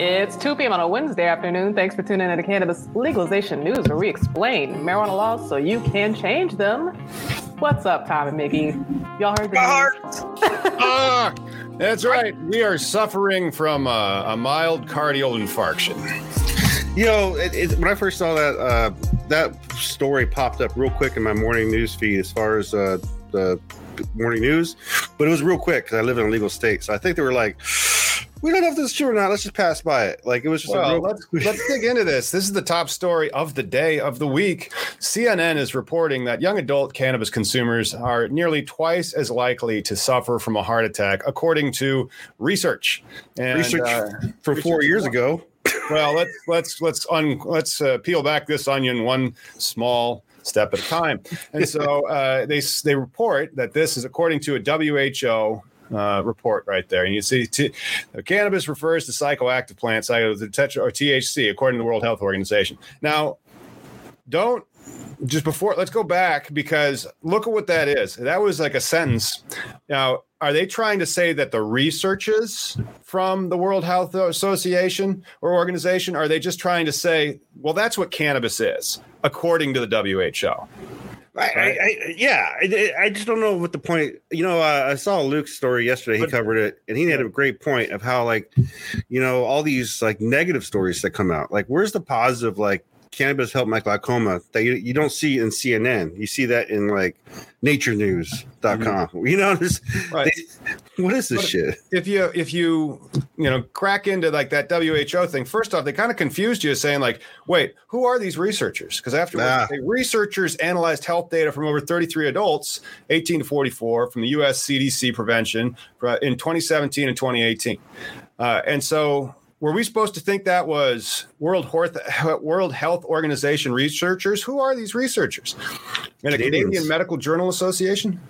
It's 2 p.m. on a Wednesday afternoon. Thanks for tuning in to Cannabis Legalization News, where we explain marijuana laws so you can change them. What's up, Tom and Mickey? Y'all heard the news? ah, that's right. We are suffering from a, a myocardial infarction. You know, it, it, when I first saw that, uh, that story popped up real quick in my morning news feed as far as uh, the morning news, but it was real quick because I live in a legal state. So I think they were like, we don't know if this is true or not. Let's just pass by it. Like it was just. Well, real- let's let's dig into this. This is the top story of the day of the week. CNN is reporting that young adult cannabis consumers are nearly twice as likely to suffer from a heart attack, according to research. And, research uh, from research four years ago. well, let's let's let's un, let's uh, peel back this onion one small step at a time. And so uh, they they report that this is according to a WHO uh, report right there. And you see, t- cannabis refers to psychoactive plants, either the tetra or THC, according to the World Health Organization. Now, don't just before let's go back because look at what that is. That was like a sentence. Now, are they trying to say that the researchers from the World Health Association or organization are they just trying to say, well, that's what cannabis is, according to the WHO? I, I, I, yeah, I, I, just don't know what the point. You know, uh, I saw Luke's story yesterday. He covered it, and he had a great point of how, like, you know, all these like negative stories that come out. Like, where's the positive? Like, cannabis help my glaucoma that you, you don't see in CNN. You see that in like naturenews.com. Mm-hmm. You know, this, right. They, what is this but shit? If you if you you know crack into like that WHO thing, first off, they kind of confused you saying like, wait, who are these researchers? Because afterwards, ah. researchers analyzed health data from over 33 adults, 18 to 44, from the U.S. CDC prevention in 2017 and 2018. Uh, and so were we supposed to think that was World Health, World Health Organization researchers? Who are these researchers? And a Canadian Medical Journal Association?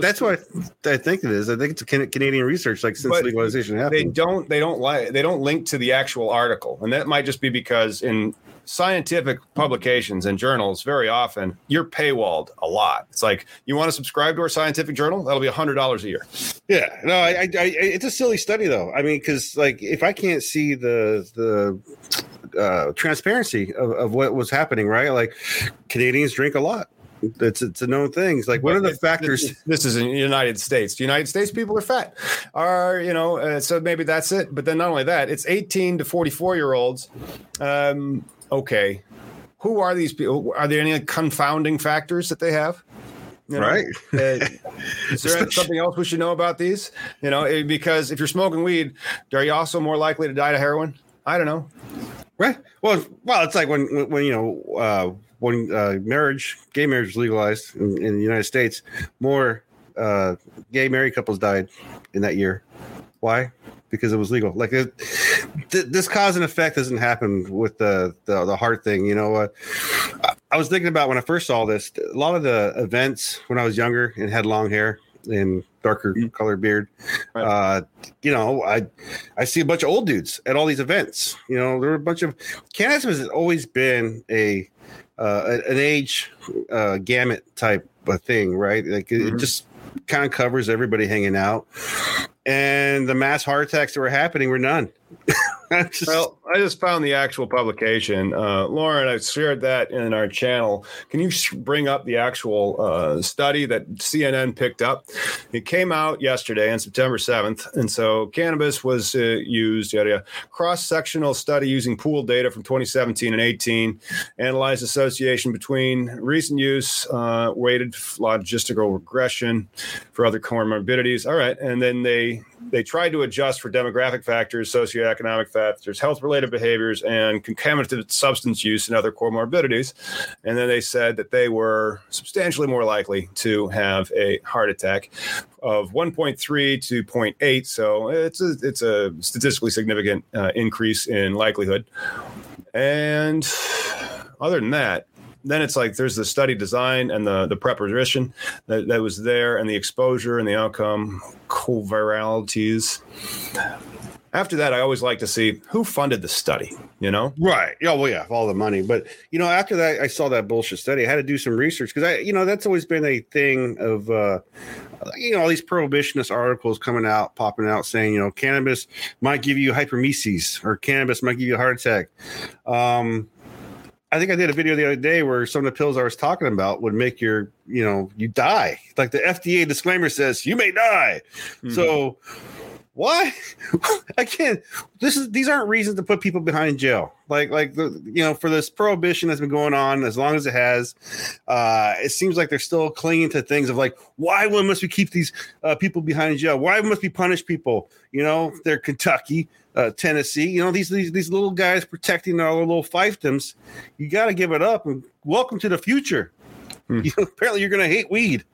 That's what I, I, think it is. I think it's a Canadian research, like since but legalization happened. They don't. They don't like. They don't link to the actual article, and that might just be because in scientific publications and journals, very often you're paywalled a lot. It's like you want to subscribe to our scientific journal, that'll be a hundred dollars a year. Yeah, no, I, I, I, it's a silly study though. I mean, because like if I can't see the the uh, transparency of, of what was happening, right? Like Canadians drink a lot. It's it's a known thing. It's like what are the factors? This is in the United States. The United States people are fat, are you know? Uh, so maybe that's it. But then not only that, it's 18 to 44 year olds. Um, okay, who are these people? Are there any confounding factors that they have? You know, right. uh, is there something else we should know about these? You know, eh, because if you're smoking weed, are you also more likely to die to heroin? I don't know. Right. Well, well, it's like when when, when you know uh, when uh, marriage, gay marriage was legalized in, in the United States, more uh, gay married couples died in that year. Why? Because it was legal. Like it, th- this cause and effect doesn't happen with the the, the heart thing. You know, uh, I was thinking about when I first saw this. A lot of the events when I was younger and had long hair, and darker Mm. colored beard. Right. Uh, you know, I I see a bunch of old dudes at all these events. You know, there are a bunch of cannabis has always been a uh, an age uh, gamut type of thing, right? Like it, Mhm. it just kind of covers everybody hanging out, and the mass heart attacks that were happening were none. Just- Well, I just found the actual publication. Uh, Lauryn, I shared that in our channel. Can you sh- bring up the actual uh, study that CNN picked up? It came out yesterday on September 7th. And so cannabis was uh, used, yada, yada. Cross sectional study using pooled data from 2017 and 18, analyzed association between recent use, uh, weighted logistical regression for other comorbidities. All right. And then they they tried to adjust for demographic factors, socioeconomic factors, health related behaviors, and concomitant substance use and other comorbidities. And then they said that they were substantially more likely to have a heart attack of 1.3 to 0.8. So it's a, it's a statistically significant uh, increase in likelihood. And other than that, then it's like there's the study design and the the preparation that, that was there and the exposure and the outcome coviralities after that i always like to see who funded the study you know Right. Yeah. Well, yeah, all the money. But you know, after that, I saw that bullshit study. I had to do some research because I, you know, that's always been a thing of, uh, you know, all these prohibitionist articles coming out, popping out, saying, you know, cannabis might give you hyperemesis or cannabis might give you a heart attack. Um, I think I did a video the other day where some of the pills I was talking about would make your, you know, you die. Like the FDA disclaimer says, you may die. So why? I can't. This is these aren't reasons to put people behind jail. Like like the you know for this prohibition that's been going on as long as it has, uh, it seems like they're still clinging to things of like why must we keep these uh, people behind jail? Why must we punish people? You know they're Kentucky, uh, Tennessee. You know these these these little guys protecting all our little fiefdoms. You got to give it up and welcome to the future. Hmm. You know, apparently you're going to hate weed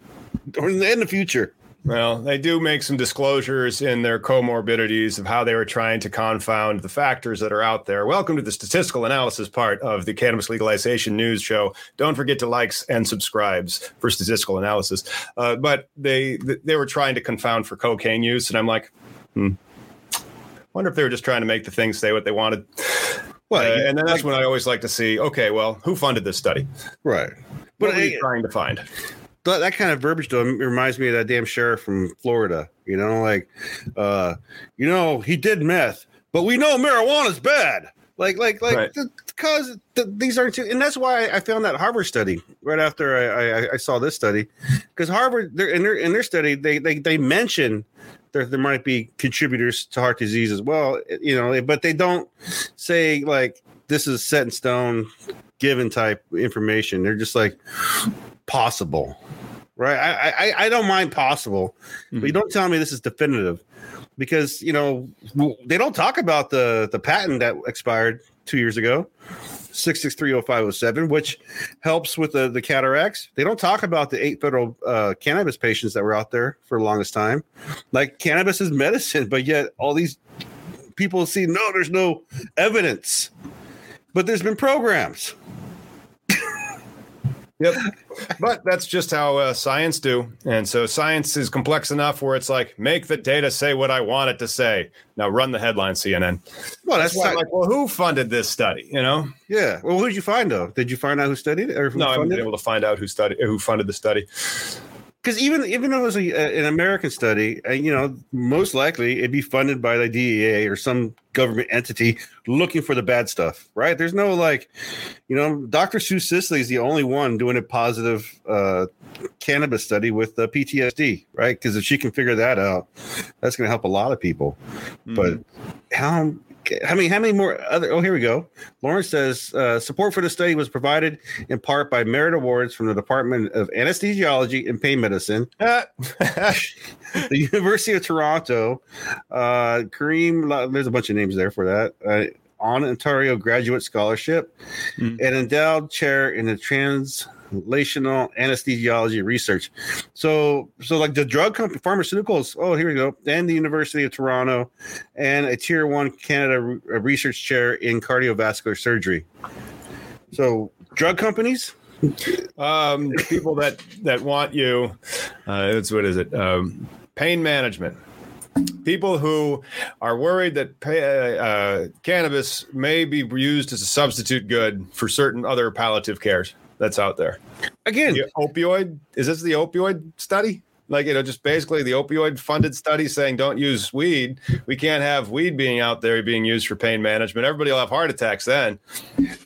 or in the, in the future. well they do make some disclosures in their comorbidities of how they were trying to confound the factors that are out there welcome to the statistical analysis part of the cannabis legalization news show don't forget to likes and subscribes for statistical analysis uh, but they they were trying to confound for cocaine use and i'm like hmm. Wonder if they were just trying to make the thing say what they wanted Well, Uh, and then that's when I always like to see, okay, well, who funded this study? right. What But are you trying to find? that, that kind of verbiage though reminds me of that damn sheriff from Florida. You know, like, uh, you know, he did meth, but we know marijuana's bad. Like, like, like, Right. because th- these aren't two, and that's why I found that Harvard study right after I, I, I saw this study, because Harvard, they're, in their in their study, they they they mention there there might be contributors to heart disease as well. You know, but they don't say like this is set in stone, given type information. They're just like possible, right? I I, I don't mind possible, but you mm-hmm. don't tell me this is definitive because you know they don't talk about the the patent that expired two years ago. 6630507 which helps with the the cataracts. They don't talk about the eight federal uh, cannabis patients that were out there for the longest time. Like cannabis is medicine but yet all these people see no there's no evidence. But there's been programs Yep. but that's just how uh, science do. And so science is complex enough where it's like, make the data say what I want it to say. Now run the headline, CNN. well That's that's why I'm like, well, who funded this study? You know? yeah well who did you find though did you find out who studied it or who No, I haven't been it? able to find out who studied who funded the study. Because even even though it was a, an American study, uh, you know, most likely it'd be funded by the DEA or some government entity looking for the bad stuff, right? There's no like, you know, Dr. Sue Sisley is the only one doing a positive uh, cannabis study with uh, PTSD, right? Because if she can figure that out, that's going to help a lot of people. But how? How many? How many more other? Oh, here we go. Lawrence says uh, support for the study was provided in part by merit awards from the Department of Anesthesiology and Pain Medicine, the University of Toronto, uh, Kareem. There's a bunch of names there for that. Uh, on Ontario Graduate Scholarship, Hmm. an endowed chair in the translational anesthesiology research. So, so like the drug company, pharmaceuticals. Oh, here we go. And the University of Toronto, and a tier one Canada re- research chair in cardiovascular surgery. So, drug companies, Um, people that that want you, uh, it's what is it? Um, pain management. People who are worried that pay, uh, cannabis may be used as a substitute good for certain other palliative cares that's out there. Again, The opioid is this the opioid study? Like you know, just basically the opioid funded study saying don't use weed. We can't have weed being out there being used for pain management. Everybody will have heart attacks then.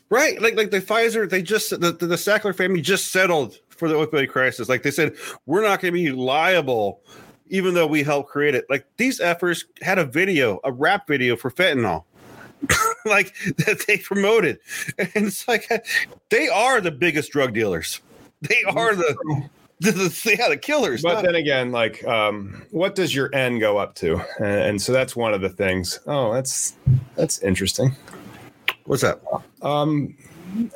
right? Like like the Pfizer, they just the, the, the Sackler family just settled for the opioid crisis. Like they said, we're not going to be liable, even though we helped create it. Like these efforts had a video, a rap video for fentanyl. like that they promoted and it's like they are the biggest drug dealers they are the the, the, yeah, the killers But then again, like, um, what does your N go up to? And, and so that's one of the things. Oh, that's that's interesting. what's that Um,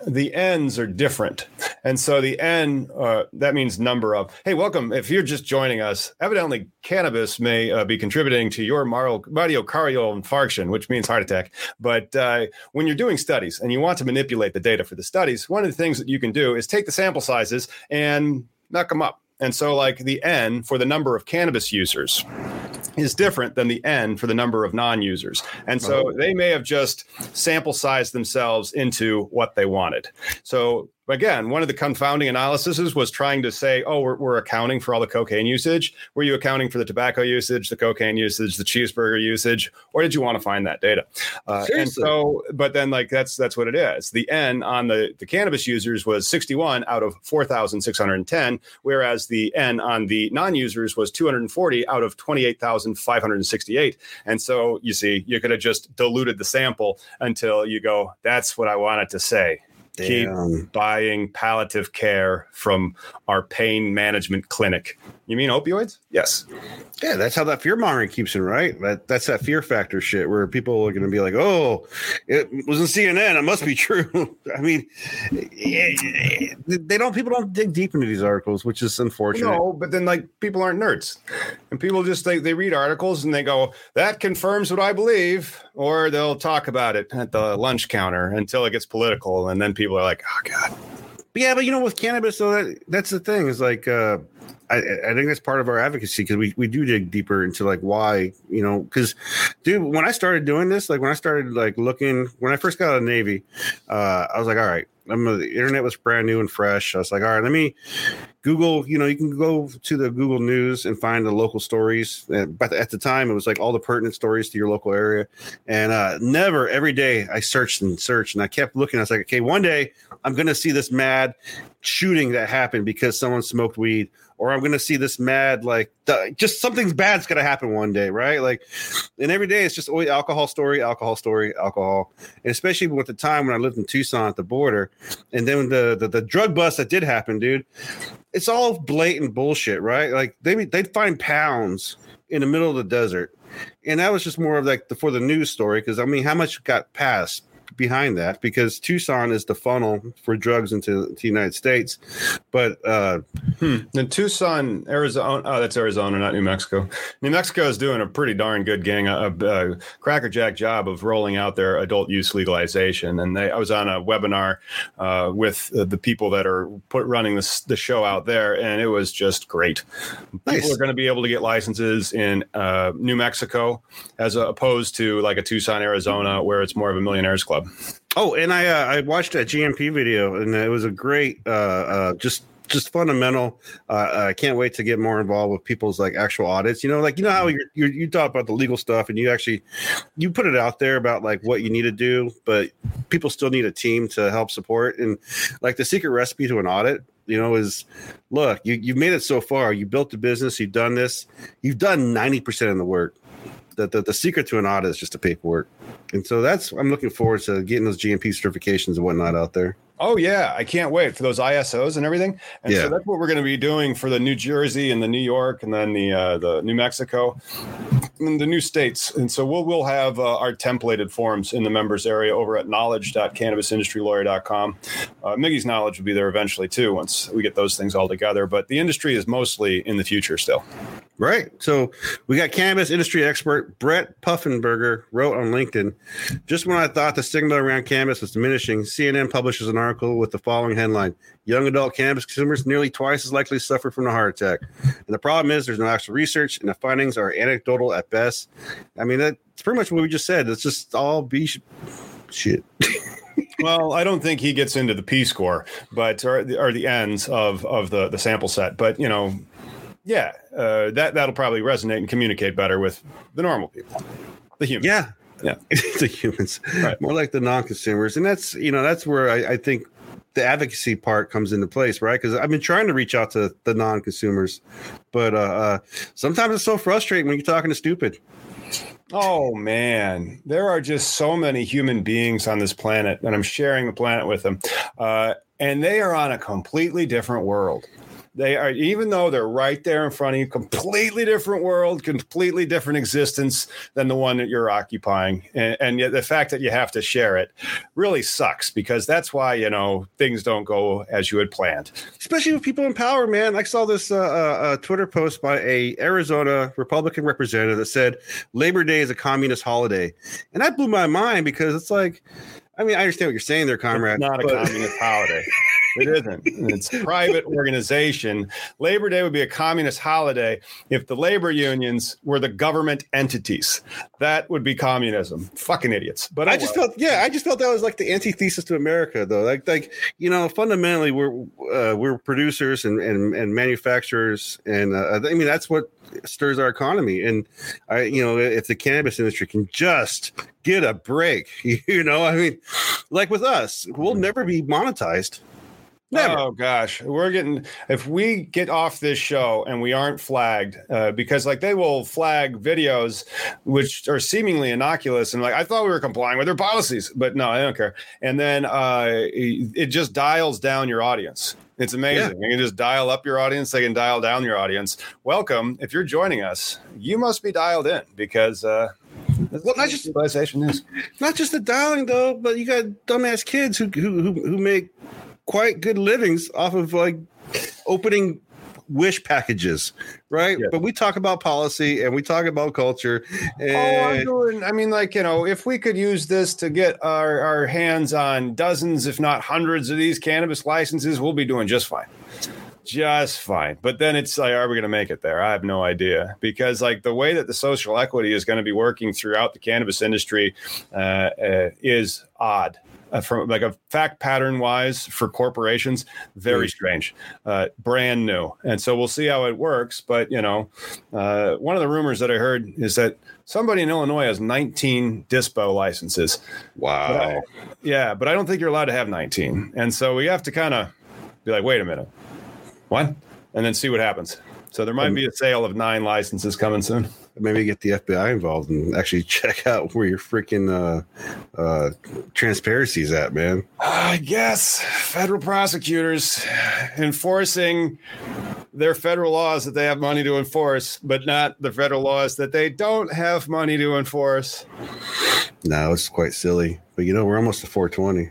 the N's are different, and so the N uh, that means number of. Hey, welcome. If you're just joining us, evidently cannabis may uh, be contributing to your myocardial infarction, which means heart attack. But uh, when you're doing studies and you want to manipulate the data for the studies, one of the things that you can do is take the sample sizes and knock them up. And so, like the N for the number of cannabis users is different than the N for the number of non users. And so they may have just sample sized themselves into what they wanted. So, again, one of the confounding analyses was trying to say, oh, we're, we're accounting for all the cocaine usage. Were you accounting for the tobacco usage, the cocaine usage, the cheeseburger usage, or did you want to find that data? Uh, and so, but then, like, that's that's what it is. The N on the, the cannabis users was 61 out of 4,610, whereas the N on the non users was 240 out of 28,568. And so, you see, you could have just diluted the sample until you go, that's what I wanted to say. Keep um, buying palliative care from our pain management clinic. You mean opioids? Yes. Yeah, that's how that fear mongering keeps it right. That that's that fear factor shit where people are going to be like, "Oh, it was in CNN. It must be true." I mean, they don't. People don't dig deep into these articles, which is unfortunate. No, but then like people aren't nerds, and people just they they read articles and they go that confirms what I believe, or they'll talk about it at the lunch counter until it gets political, and then people are like, oh god, But yeah, but you know, with cannabis, though, that, that's the thing is like, uh, I, I think that's part of our advocacy because we, we do dig deeper into like why, you know, because dude, when I started doing this, like when I started like looking, when I first got out of the Navy, uh, I was like, all right, I'm the internet was brand new and fresh. I was like, all right, let me Google, you know, you can go to the Google News and find the local stories. But at the time, it was like all the pertinent stories to your local area. And uh, never every day I searched and searched and I kept looking. I was like, okay, one day I'm going to see this mad shooting that happened because someone smoked weed, or I'm going to see this mad, like, th- just something's bad's going to happen one day, right? Like, and every day it's just always alcohol story, alcohol story, alcohol. And especially with the time when I lived in Tucson at the border, and then the, the, the drug bust that did happen, dude, it's all blatant bullshit, right? Like, they, they'd find pounds in the middle of the desert. And that was just more of like the, for the news story. Cause I mean, how much got passed behind that? Because Tucson is the funnel for drugs into the United States. But, uh, In Tucson, Arizona. Oh, that's Arizona, not New Mexico. New Mexico is doing a pretty darn good gang, a, a crackerjack job of rolling out their adult use legalization. And they, I was on a webinar uh, with uh, the people that are put running this the show out there, and it was just great. Nice. People are going to be able to get licenses in uh, New Mexico as opposed to like a Tucson, Arizona, where it's more of a millionaires club. Oh, and I uh, I watched that GMP video, and it was a great, uh, uh, just just fundamental. Uh, I can't wait to get more involved with people's like actual audits. You know, like you know how you you you talk about the legal stuff, and you actually you put it out there about like what you need to do, but people still need a team to help support. And like the secret recipe to an audit, you know, is look, you you've made it so far. You built the business, you've done this, you've done ninety percent of the work. The, the, the secret to an audit is just the paperwork. And so that's I'm looking forward to getting those GMP certifications and whatnot out there. Oh yeah, I can't wait for those ISOs and everything. And Yeah. so that's what we're going to be doing for the New Jersey and the New York and then the uh, the New Mexico and the new states. And so we'll we'll have uh, our templated forms in the members area over at knowledge.cannabisindustrylawyer.com. Uh, Miggy's knowledge will be there eventually too once we get those things all together. But the industry is mostly in the future still. Right. So we got cannabis industry expert Brett Puffenberger wrote on LinkedIn Just when I thought the stigma around cannabis was diminishing, CNN publishes an article with the following headline Young adult cannabis consumers nearly twice as likely to suffer from a heart attack. And the problem is there's no actual research and the findings are anecdotal at best. I mean, that's pretty much what we just said. It's just all B sh- shit. well, I don't think he gets into the P score, but or, or the ends of of the the sample set. But you know, yeah, uh, that that'll probably resonate and communicate better with the normal people, the humans. Yeah, yeah, the humans, Right. more like the non-consumers, and that's you know that's where I, I think the advocacy part comes into place, right? Because I've been trying to reach out to the non-consumers, but uh, uh, sometimes it's so frustrating when you're talking to stupid. Oh man, there are just so many human beings on this planet, and I'm sharing the planet with them, uh, and they are on a completely different world. They are, even though they're right there in front of you, completely different world, completely different existence than the one that you're occupying. And, and yet the fact that you have to share it really sucks because that's why, you know, things don't go as you had planned. especially with people in power, man. I saw this uh, uh, uh, Twitter post by a Arizona Republican representative that said Labor Day is a communist holiday, and that blew my mind because it's like, I mean, I understand what you're saying there, comrade. It's not a but- communist holiday. It isn't. It's a private organization. Labor Day would be a communist holiday if the labor unions were the government entities. That would be communism. Fucking idiots. But I oh just felt, yeah, I just felt that was like the antithesis to America, though. Like, like you know, fundamentally, we're uh, we're producers and and, and manufacturers, and uh, I mean that's what stirs our economy. And I, you know, if the cannabis industry can just get a break, you know, I mean, like with us, we'll never be monetized. Never. Oh gosh, we're getting if we get off this show and we aren't flagged uh, because like they will flag videos which are seemingly innocuous and like I thought we were complying with their policies, but no, I don't care. And then uh, it it just dials down your audience. It's amazing. You can just dial up your audience. They can dial down your audience. Welcome. If you're joining us, you must be dialed in because uh, Well, not just- civilization is. Not just the dialing though, but you got dumbass kids who who who, who make quite good livings off of like opening wish packages, right? Yeah. But we talk about policy and we talk about culture. Oh, I'm And doing. I mean, like you know, if we could use this to get our our hands on dozens, if not hundreds, of these cannabis licenses, we'll be doing just fine, just fine. But then it's like, are we going to make it there? I have no idea because like the way that the social equity is going to be working throughout the cannabis industry uh, uh, is odd. Uh, from like a fact pattern wise for corporations, very Mm. strange, uh, brand new, and so we'll see how it works. But you know, uh, one of the rumors that I heard is that somebody in Illinois has 19 dispo licenses. wow. Yeah, but I don't think you're allowed to have 19, and so we have to kind of be like, wait a minute, what? And then see what happens. So there might be a sale of nine licenses coming soon. Maybe get the FBI involved and actually check out where your freaking uh, uh, transparency is at, man. I guess federal prosecutors enforcing their federal laws that they have money to enforce, but not the federal laws that they don't have money to enforce. No, it's quite silly. But you know, we're almost to 420.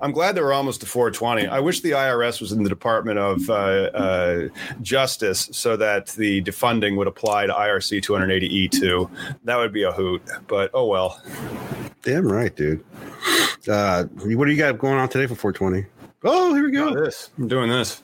I'm glad that we're almost to 420. I wish the IRS was in the Department of uh, uh, Justice so that the defunding would apply to IRC 280E too. That would be a hoot, but oh well. Damn right, dude. Uh, what do you got going on today for 420? Oh, here we go. This I'm doing this.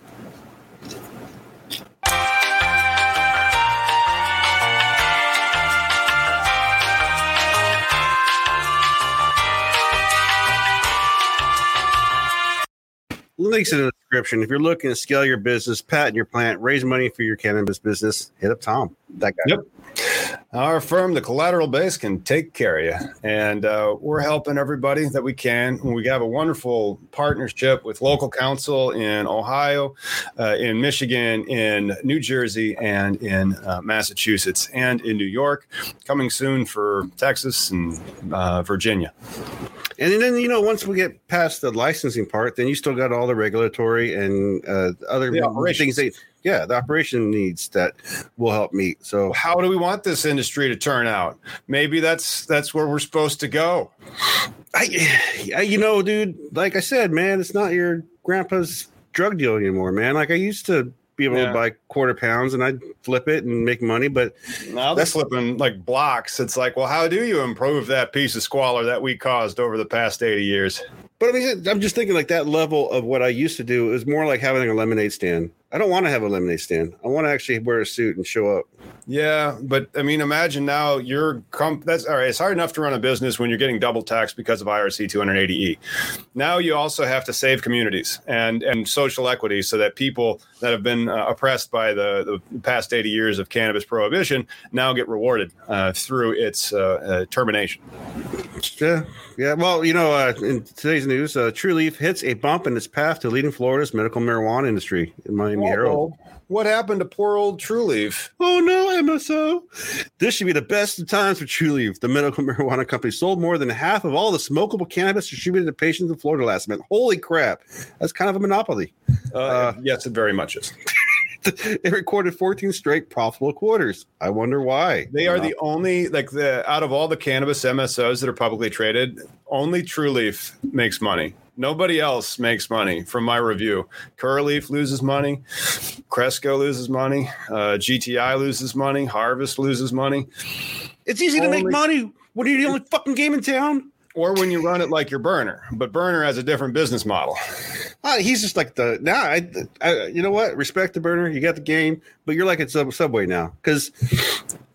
Links in the description. If you're looking to scale your business, patent your plant, raise money for your cannabis business, hit up Tom. That guy. Yep. Our firm, the Collateral Base, can take care of you, and uh, we're helping everybody that we can. We have a wonderful partnership with local counsel in Ohio, uh, in Michigan, in New Jersey, and in uh, Massachusetts, and in New York. Coming soon for Texas and uh, Virginia. And then you know, once we get past the licensing part, then you still got all the regulatory and uh, other The things. That, yeah, the operation needs that will help meet. So How do we want this industry to turn out? Maybe that's that's where we're supposed to go. I, I, you know, dude, like I said, man, it's not your grandpa's drug deal anymore, man. Like I used to be able Yeah. to buy quarter pounds and I'd flip it and make money. But Now they're flipping like blocks. It's like, well, how do you improve that piece of squalor that we caused over the past 80 years? but I mean, I'm just thinking like that level of what I used to do is more like having a lemonade stand. I don't want to have a lemonade stand. I want to actually wear a suit and show up. Yeah, but I mean, imagine now you're comp- that's all right. It's hard enough to run a business when you're getting double taxed because of IRC 280E. Now you also have to save communities and and social equity so that people that have been uh, oppressed by the, the past 80 years of cannabis prohibition now get rewarded uh, through its uh, uh, termination. Yeah, yeah. Well, you know, uh, in today's news, uh, Trulieve hits a bump in its path to leading Florida's medical marijuana industry in Miami Herald. What happened to poor old Trulieve? Oh no, MSO! This should be the best of times for Trulieve. The medical marijuana company sold more than half of all the smokable cannabis distributed to patients in Florida last month. Holy crap! That's kind of a monopoly. Uh, yes, it very much is. it recorded 14 straight profitable quarters. I wonder why. They are the only like the out of all the cannabis MSOs that are publicly traded, only Trulieve makes money. Nobody else makes money from my review. Curaleaf loses money, Cresco loses money, uh, GTI loses money, Harvest loses money. It's easy to make Only- money when you're the only fucking game in town. Or when you run it like your Berner, but Berner has a different business model. Uh, he's just like the now. I, I, you know what? Respect the Berner. You got the game, but you're like it's a Subway now because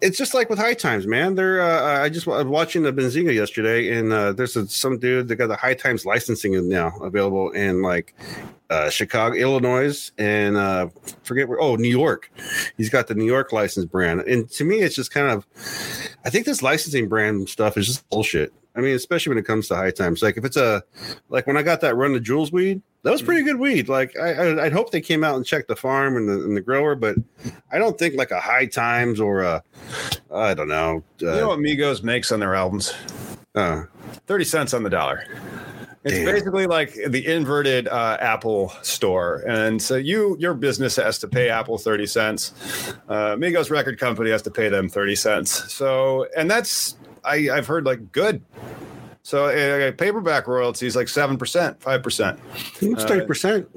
it's just like with High Times, man. They're. Uh, I just was watching the Benzinga yesterday, and uh, there's a, some dude that got the High Times licensing now available in like uh, Chicago, Illinois, and uh, forget where. Oh, New York. He's got the New York license brand, and to me, it's just kind of. I think this licensing brand stuff is just bullshit. I mean, especially when it comes to high times. Like if it's a, like when I got that run the jewels weed, that was pretty good weed. Like I, I I'd hope they came out and checked the farm and the, and the grower, but I don't think like a high times or a, I don't know. Uh, You know what Migos makes on their albums? uh, 30 cents on the dollar. It's Damn. basically like the inverted uh, Apple store, and so you your business has to pay Apple thirty cents. Uh, Migos record company has to pay them thirty cents. So, and that's I, I've heard like good. So, uh, paperback royalties like seven percent, five percent, it's thirty percent.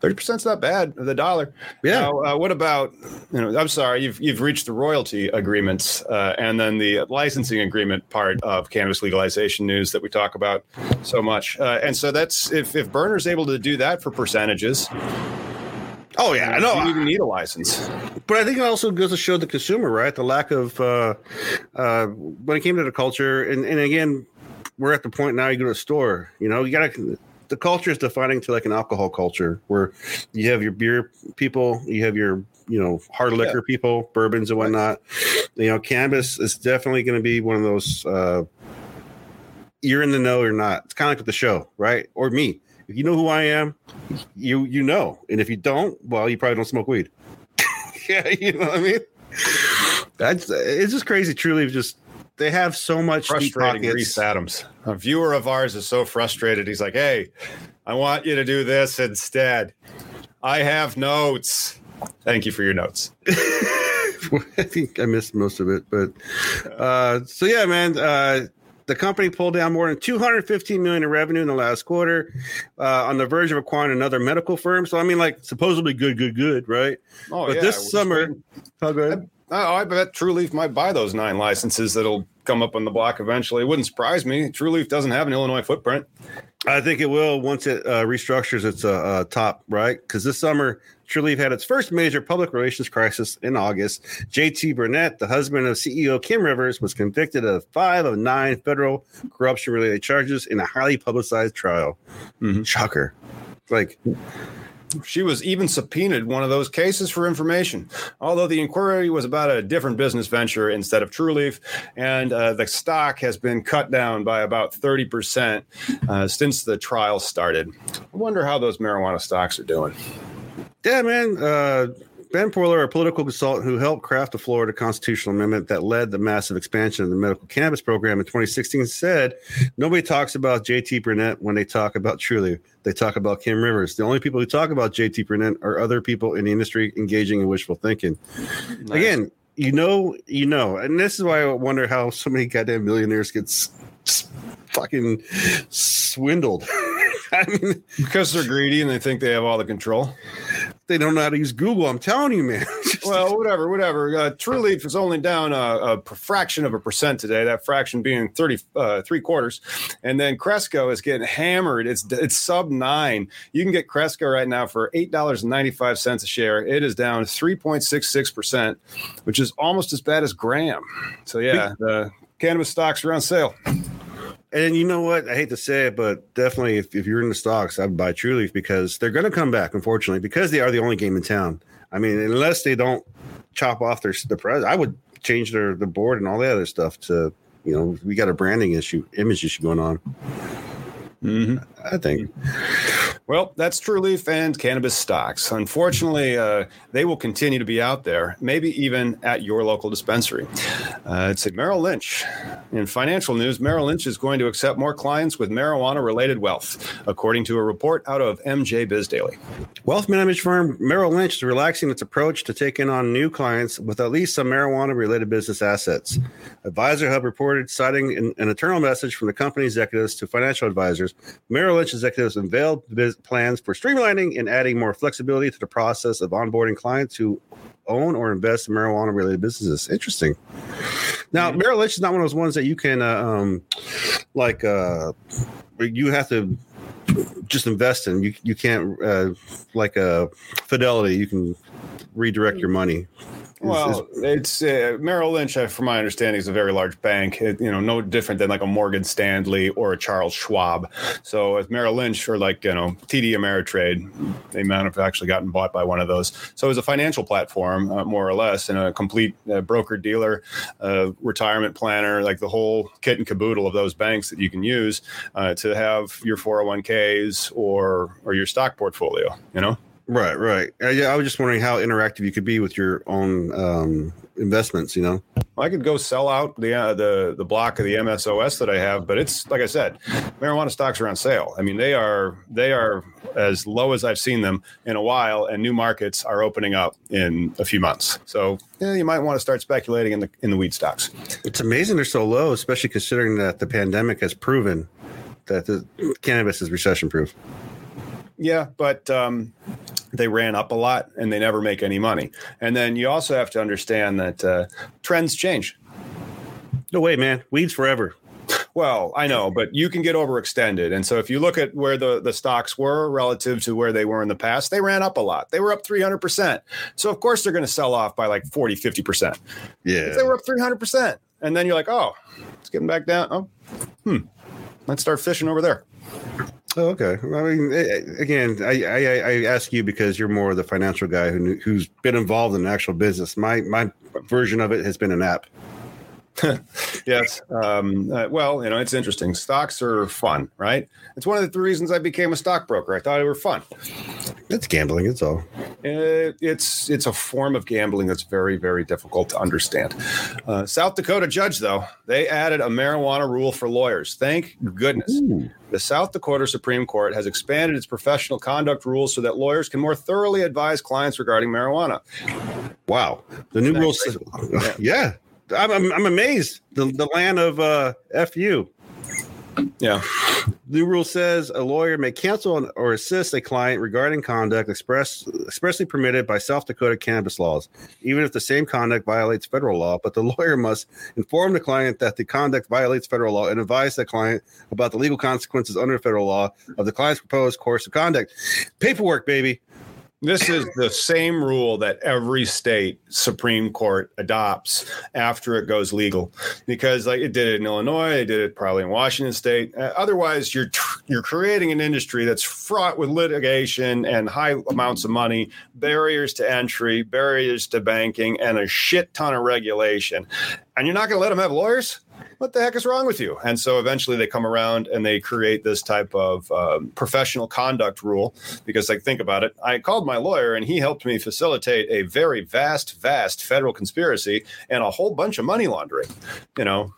thirty percent's not bad. The dollar. Yeah. Now, uh, what about you know? I'm sorry, you've you've reached the royalty agreements uh, and then the licensing agreement part of cannabis legalization news that we talk about so much. Uh, and so that's if if Berner's able to do that for percentages, Oh yeah, I know. you even need a license. But I think it also goes to show the consumer, right? The lack of uh, uh, when it came to the culture, and, and again, we're at the point now. You go to a store, you know, you gotta. The culture is defining to like an alcohol culture, where you have your beer people, you have your you know hard liquor people, bourbons and whatnot. You know, cannabis is definitely going to be one of those. Uh, you're in the know or not. It's kind of like with the show, right? Or me. If you know who I am, you you know, and if you don't, well, you probably don't smoke weed. yeah, you know what I mean. That's it's just crazy. Truly, just they have so much Frustrating. Reese Adams. A viewer of ours is so frustrated. He's like, "Hey, I want you to do this instead. I have notes. Thank you for your notes." I think I missed most of it, but uh, so yeah, man. Uh, the company pulled down more than 215 million in revenue in the last quarter, uh, on the verge of acquiring another medical firm. So I mean, like supposedly good, good, good, right? Oh, but yeah, this summer, waiting. oh, go. Oh, I bet Trulieve might buy those nine licenses that'll come up on the block eventually. It wouldn't surprise me. Trulieve doesn't have an Illinois footprint. I think it will once it uh, restructures its uh, top, right? Because this summer, Trulieve had its first major public relations crisis in August. JT Burnett, the husband of CEO Kim Rivers, was convicted of five of nine federal corruption related charges in a highly publicized trial. Mhm. Shocker. Like, She was even subpoenaed one of those cases for information, although the inquiry was about a different business venture instead of Trulieve, and uh, the stock has been cut down by about 30% uh, since the trial started. I wonder how those marijuana stocks are doing. yeah, man. Uh, ben Pollara, a political consultant who helped craft the Florida constitutional amendment that led the massive expansion of the medical cannabis program in 2016, said nobody talks about JT Burnett when they talk about Truly. They talk about Kim Rivers. The only people who talk about JT Burnett are other people in the industry engaging in wishful thinking. Again, you know, you know, and this is why I wonder how so many goddamn millionaires get s- s- fucking swindled. I mean, because they're greedy and they think they have all the control. They don't know how to use Google. I'm telling you, man. well, whatever, whatever. Uh, Trulieve is only down a, a, fraction of a percent today. That fraction being thirty uh, three quarters, and then Cresco is getting hammered. It's it's sub nine. You can get Cresco right now for eight dollars and ninety five cents a share. It is down three point six six percent, which is almost as bad as Graham. So yeah, the cannabis stocks are on sale. And you know what? I hate to say it, but definitely if, if you're in the stocks, I'd buy Trulieve because they're going to come back, unfortunately, because they are the only game in town. I mean, unless they don't chop off their the press, I would change their the board and all the other stuff to, you know, we got a branding issue, image issue going on. Mm-hmm. I think. Well, that's Trulieve and cannabis stocks. Unfortunately, uh, they will continue to be out there, maybe even at your local dispensary. Uh, it's at Merrill Lynch. In financial news, Merrill Lynch is going to accept more clients with marijuana related wealth, according to a report out of MJ Biz Daily. Wealth management firm Merrill Lynch is relaxing its approach to taking on new clients with at least some marijuana related business assets. Advisor Hub reported, citing an, an internal message from the company executives to financial advisors. Merrill Lynch executives unveiled plans for streamlining and adding more flexibility to the process of onboarding clients who own or invest in marijuana related businesses. Interesting. Now, mm-hmm. Merrill Lynch is not one of those ones that you can, uh, um, like, uh, you have to just invest in. You you can't uh, like a uh, Fidelity. You can redirect your money well, it's uh, Merrill Lynch, uh, from my understanding, is a very large bank. It, you know, no different than like a Morgan Stanley or a Charles Schwab. So, Merrill Lynch or like you know TD Ameritrade, they might have actually gotten bought by one of those. So, it's a financial platform, uh, more or less, and a complete uh, broker dealer, uh, retirement planner, like the whole kit and caboodle of those banks that you can use uh, to have your 401ks or or your stock portfolio. You know. Right, right. Uh, yeah, I was just wondering how interactive you could be with your own um, investments. You know, I could go sell out the uh, the the block of the MSOS that I have, but it's like I said, marijuana stocks are on sale. I mean, they are they are as low as I've seen them in a while, and new markets are opening up in a few months. So yeah, you might want to start speculating in the in the weed stocks. It's amazing they're so low, especially considering that the pandemic has proven that the cannabis is recession proof. Yeah, but um, they ran up a lot and they never make any money. And then you also have to understand that uh, trends change. No way, man. Weeds forever. Well, I know, but you can get overextended. And so if you look at where the, the stocks were relative to where they were in the past, they ran up a lot. They were up 300%. So of course they're going to sell off by like 40, 50%. Yeah. If they were up 300%. And then you're like, oh, it's getting back down. Oh, hmm. Let's start fishing over there. Oh, okay. I mean, eh, eh, again, I, I, I ask you because you're more the financial guy who who's been involved in actual business. My my version of it has been an app. yes. Um, uh, well, you know, it's interesting. Stocks are fun, right? It's one of the three reasons I became a stockbroker. I thought they were fun. It's gambling. It's all. It, it's it's a form of gambling that's very very difficult to understand. Uh, South Dakota judge, though, they added a marijuana rule for lawyers. Thank goodness. Ooh. The South Dakota Supreme Court has expanded its professional conduct rules so that lawyers can more thoroughly advise clients regarding marijuana. Wow, the new rules. Yeah. yeah. I'm, I'm, I'm amazed. The, the land of uh, FU. Yeah. The rule says a lawyer may cancel or assist a client regarding conduct express, expressly permitted by South Dakota cannabis laws, even if the same conduct violates federal law. But the lawyer must inform the client that the conduct violates federal law and advise the client about the legal consequences under federal law of the client's proposed course of conduct. Paperwork, baby. This is the same rule that every state Supreme Court adopts after it goes legal, because like it did it in Illinois, they did it probably in Washington State. Uh, otherwise, you're you're creating an industry that's fraught with litigation and high amounts of money, barriers to entry, barriers to banking, and a shit ton of regulation. And you're not going to let them have lawyers what the heck is wrong with you? And so eventually they come around and they create this type of um, professional conduct rule because, like, think about it. I called my lawyer and he helped me facilitate a very vast, vast federal conspiracy and a whole bunch of money laundering. You know,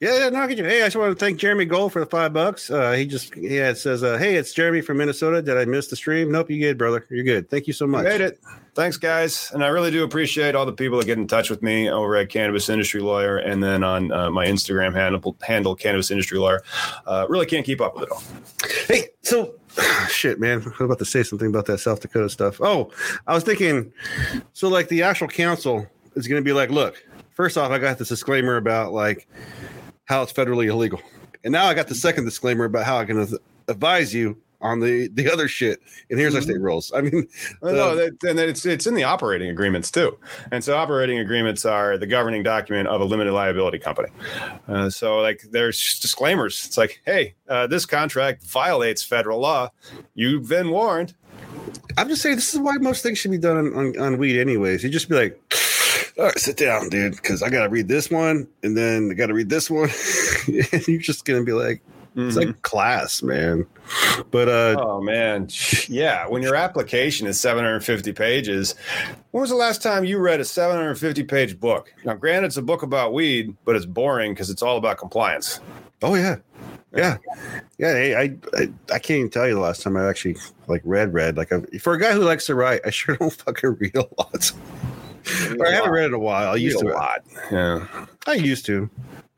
yeah, yeah, no, you. Hey, I just want to thank Jeremy Gold for the five bucks. Uh, he just yeah, it says, uh, "Hey, it's Jeremy from Minnesota. Did I miss the stream? Nope, you good, brother. You're good. Thank you so much. You made it. Thanks, guys, and I really do appreciate all the people that get in touch with me over at Cannabis Industry Lawyer, and then on uh, my Instagram handle, handle Cannabis Industry Lawyer. Uh, really can't keep up with it all. Hey, so shit, man. I was about to say something about that South Dakota stuff. Oh, I was thinking, so like the actual counsel is going to be like, look, first off, I got this disclaimer about like how it's federally illegal, and now I got the second disclaimer about how I can advise you on the the other shit. And here's our state rules. I mean, Well, no, that, and it's it's in the operating agreements too. And so operating agreements are the governing document of a limited liability company. Uh, so like there's disclaimers. It's like, hey, uh, this contract violates federal law. You've been warned. I'm just saying this is why most things should be done on, on, on weed, anyways. You just be like, all right, sit down, dude, because I got to read this one, and then I got to read this one. and you're just gonna be like, it's Mhm. like class, man. But uh, Oh man, yeah. When your application is 750 pages, when was the last time you read a 750 page book? Now, granted, it's a book about weed, but it's boring because it's all about compliance. oh yeah, yeah, yeah. I, I I I can't even tell you the last time I actually like read read like I, for a guy who likes to write, I sure don't fucking read a lot. I haven't read it in a while. I used to a lot. Yeah. I used to.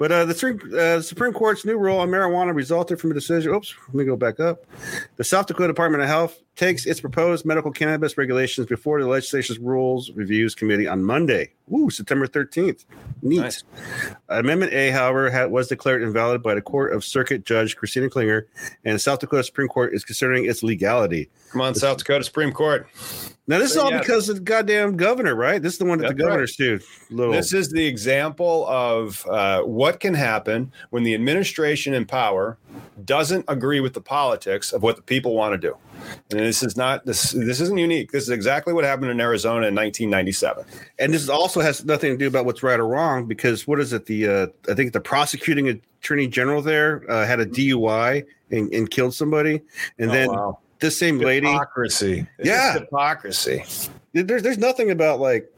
But uh, the Supreme, uh, Supreme Court's new rule on marijuana resulted from a decision. Oops, let me go back up. The South Dakota Department of Health takes its proposed medical cannabis regulations before the legislature's rules reviews committee on Monday. Ooh, September 13th. Neat. Nice. Amendment A, however, had, was declared invalid by the Court of Circuit Judge Christina Klinger, and the South Dakota Supreme Court is considering its legality. Come on, South Dakota Supreme Court. Now, this is all yeah. because of the goddamn governor, right? This is the one that the That's right. governor's sued. Little. This is the example of uh, what can happen when the administration in power doesn't agree with the politics of what the people want to do. And this is not this. This isn't unique. This is exactly what happened in Arizona in 1997. and this also has nothing to do about what's right or wrong because what is it the uh, i think the prosecuting attorney general there uh, had a dui and, and killed somebody and Oh, then wow. this same lady hypocrisy. Yeah. hypocrisy. there's there's nothing about like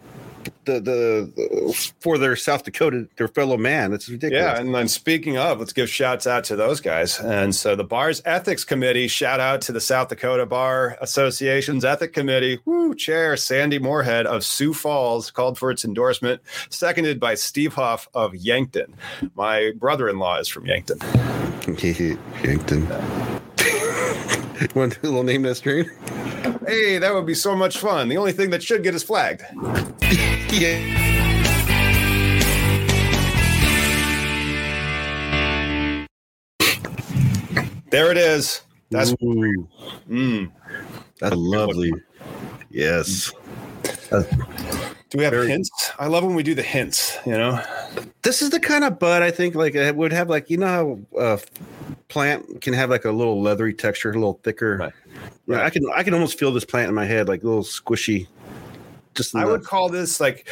the, the the for their south dakota their fellow man it's ridiculous Yeah, and then speaking of, let's give shouts out to those guys. And so the bar's ethics committee, shout out to the South Dakota Bar Association's ethic committee. Woo, chair Sandy Moorhead of Sioux Falls called for its endorsement, seconded by Steve Hoff of Yankton. My brother-in-law is from Yankton. yankton want to little name that stream Hey, that would be so much fun. The only thing that should get us flagged. yeah There it is. That's mm. that's lovely yes Do we have Very- hints? I love when we do the hints, you know? this is the kind of bud I think like it would have like you know how uh, plant can have like a little leathery texture, a little thicker. Right. Right. I can I can almost feel this plant in my head, like a little squishy. Just I would call this like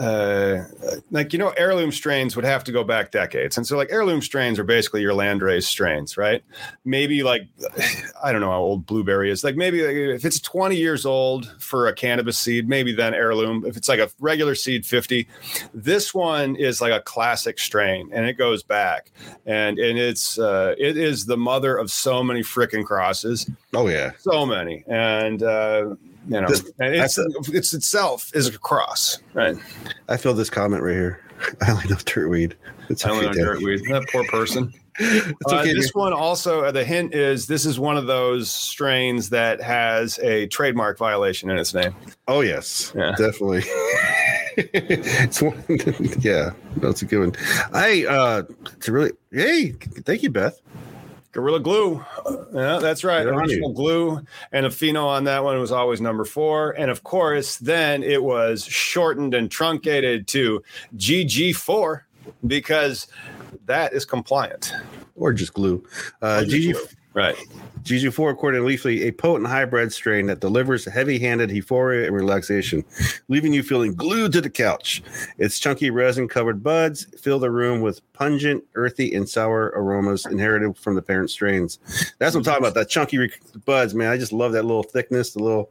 uh like you know heirloom strains would have to go back decades. And so like heirloom strains are basically your landrace strains right? Maybe like i don't know how old blueberry is. Like maybe if it's 20 years old for a cannabis seed maybe then heirloom. If it's like a regular seed 50 this one is like a classic strain and it goes back. And and it's uh it is the mother of so many freaking crosses. Oh yeah, so many. And uh you know This- it's that's it's itself is a cross right I feel this comment right here. I only know dirtweed. It's i okay, on Dad. dirtweed that poor person It's Uh, this one also uh, the hint is this is one of those strains that has a trademark violation in its name oh yes, Yeah. definitely. it's one, yeah, that's a good one. I uh, it's a really hey, thank you, Beth. Gorilla glue yeah that's right Good original glue and a pheno on that one was always number four and of course then it was shortened and truncated to gg4 because that is compliant Or just glue. Uh, Or just GG glue. right GG4, according to Leafly, a potent hybrid strain that delivers heavy-handed euphoria and relaxation, leaving you feeling glued to the couch. Its chunky resin-covered buds fill the room with pungent, earthy, and sour aromas inherited from the parent strains. That's what I'm talking about. That chunky re- buds, man. I just love that little thickness. The little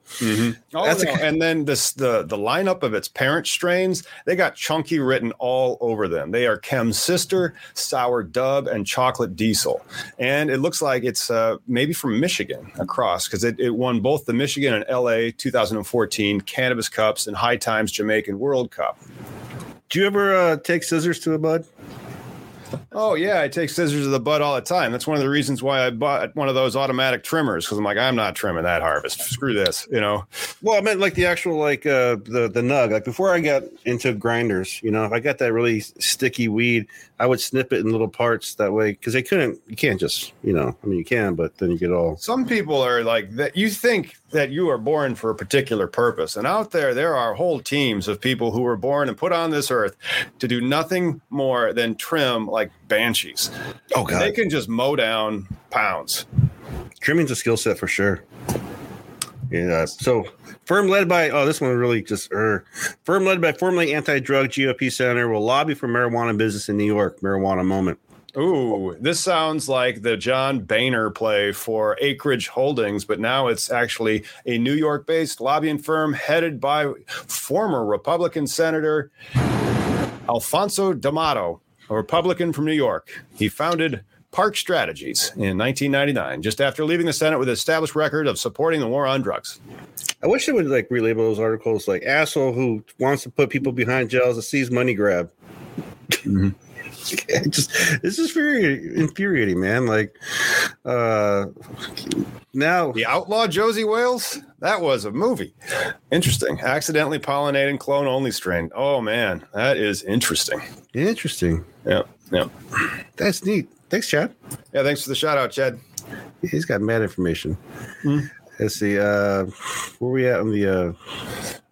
Oh, That's a- no. and then this the the lineup of its parent strains, they got chunky written all over them. They are Chem Sister, Sour Dub, and Chocolate Diesel. And it looks like it's uh, maybe from Michigan across because it, it won both the Michigan and LA 2014 Cannabis Cups and High Times Jamaican World Cup. Do you ever uh, take scissors to a bud? Oh yeah, I take scissors to the butt all the time. That's one of the reasons why I bought one of those automatic trimmers because I'm like, I'm not trimming that harvest. Screw this, you know. Well, I meant like the actual like uh the the nug. Like before I got into grinders, you know, if I got that really sticky weed, I would snip it in little parts that way because they couldn't. You can't just you know. I mean, you can, but then you get all. Some people are like that. You think that you are born for a particular purpose, and out there, there are whole teams of people who were born and put on this earth to do nothing more than trim like banshees. Oh And they can just mow down pounds. trimming's a skill set for sure. Yeah. So firm led by oh this one really just er, firm led by formerly anti-drug GOP senator will lobby for marijuana business in New York. Marijuana moment. Ooh, this sounds like the John Boehner play for Acreage Holdings, but now it's actually a New York based lobbying firm headed by former Republican Senator Alfonso D'Amato, a Republican from New York. He founded Park Strategies in 1999, just after leaving the Senate with an established record of supporting the war on drugs. I wish they would like relabel those articles like asshole who wants to put people behind jails to seize money grab. It just this is very infuriating, man. Like uh now The Outlaw Josey Wales? That was a movie. Interesting. Accidentally pollinating clone only strain. Oh, man. That is interesting. interesting. Yeah. Yeah. That's neat. Thanks, Chad. Yeah. Thanks for the shout out, Chad. He's got mad information. Hmm. Let's see. Uh where we at on the uh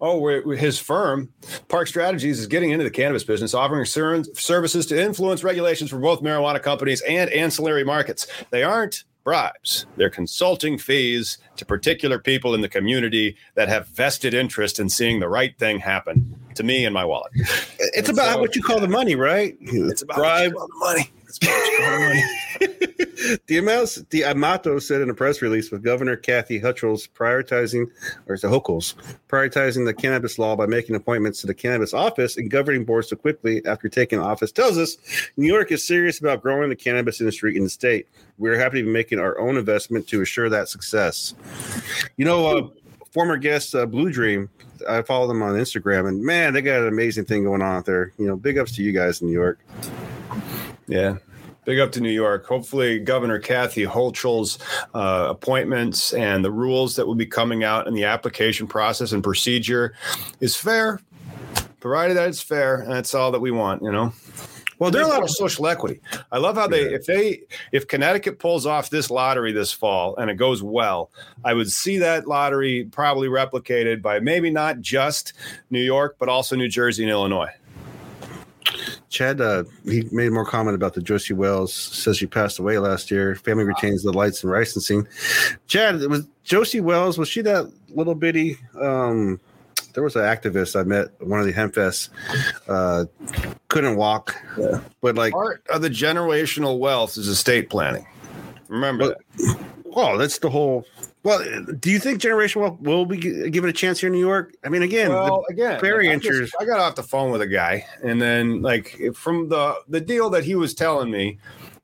Oh, his firm, Park Strategies, is getting into the cannabis business, offering ser- services to influence regulations for both marijuana companies and ancillary markets. They aren't bribes, they're consulting fees to particular people in the community that have vested interest in seeing the right thing happen to me and my wallet. it's And about so- what you call the money, right? It's about bribe. the money. It's about what you call the money. the amounts D'Amato said in a press release with Governor Kathy Hochul's prioritizing or is it Hochul's prioritizing the cannabis law by making appointments to the cannabis office and governing boards so quickly after taking office tells us New York is serious about growing the cannabis industry in the state. We're happy to be making our own investment to assure that success. You know, uh, former guest uh, Blue Dream, I follow them on Instagram, and man, they got an amazing thing going on out there. You know, big ups to you guys in New York. Yeah. Big up to New York. Hopefully, Governor Kathy Hochul's uh, appointments and the rules that will be coming out in the application process and procedure is fair, provided that it's fair. And that's all that we want, you know? Well, they're a lot of social equity. I love how they, if they, if Connecticut pulls off this lottery this fall and it goes well, I would see that lottery probably replicated by maybe not just New York, but also New Jersey and Illinois. Chad, uh, he made more comment about the Josie Wells. Says she passed away last year. Family retains the lights and licensing. Chad, it was Josie Wells. Was she that little bitty? Um, there was an activist I met one of the hempfests. Uh, couldn't walk, but like, Part of the generational wealth is estate planning. Remember But- that. well, that's the whole. Well, do you think generational wealth will be given a chance here in New York? I mean, again, Well, the- again, very like, I, I got off the phone with a guy, and then like from the the deal that he was telling me,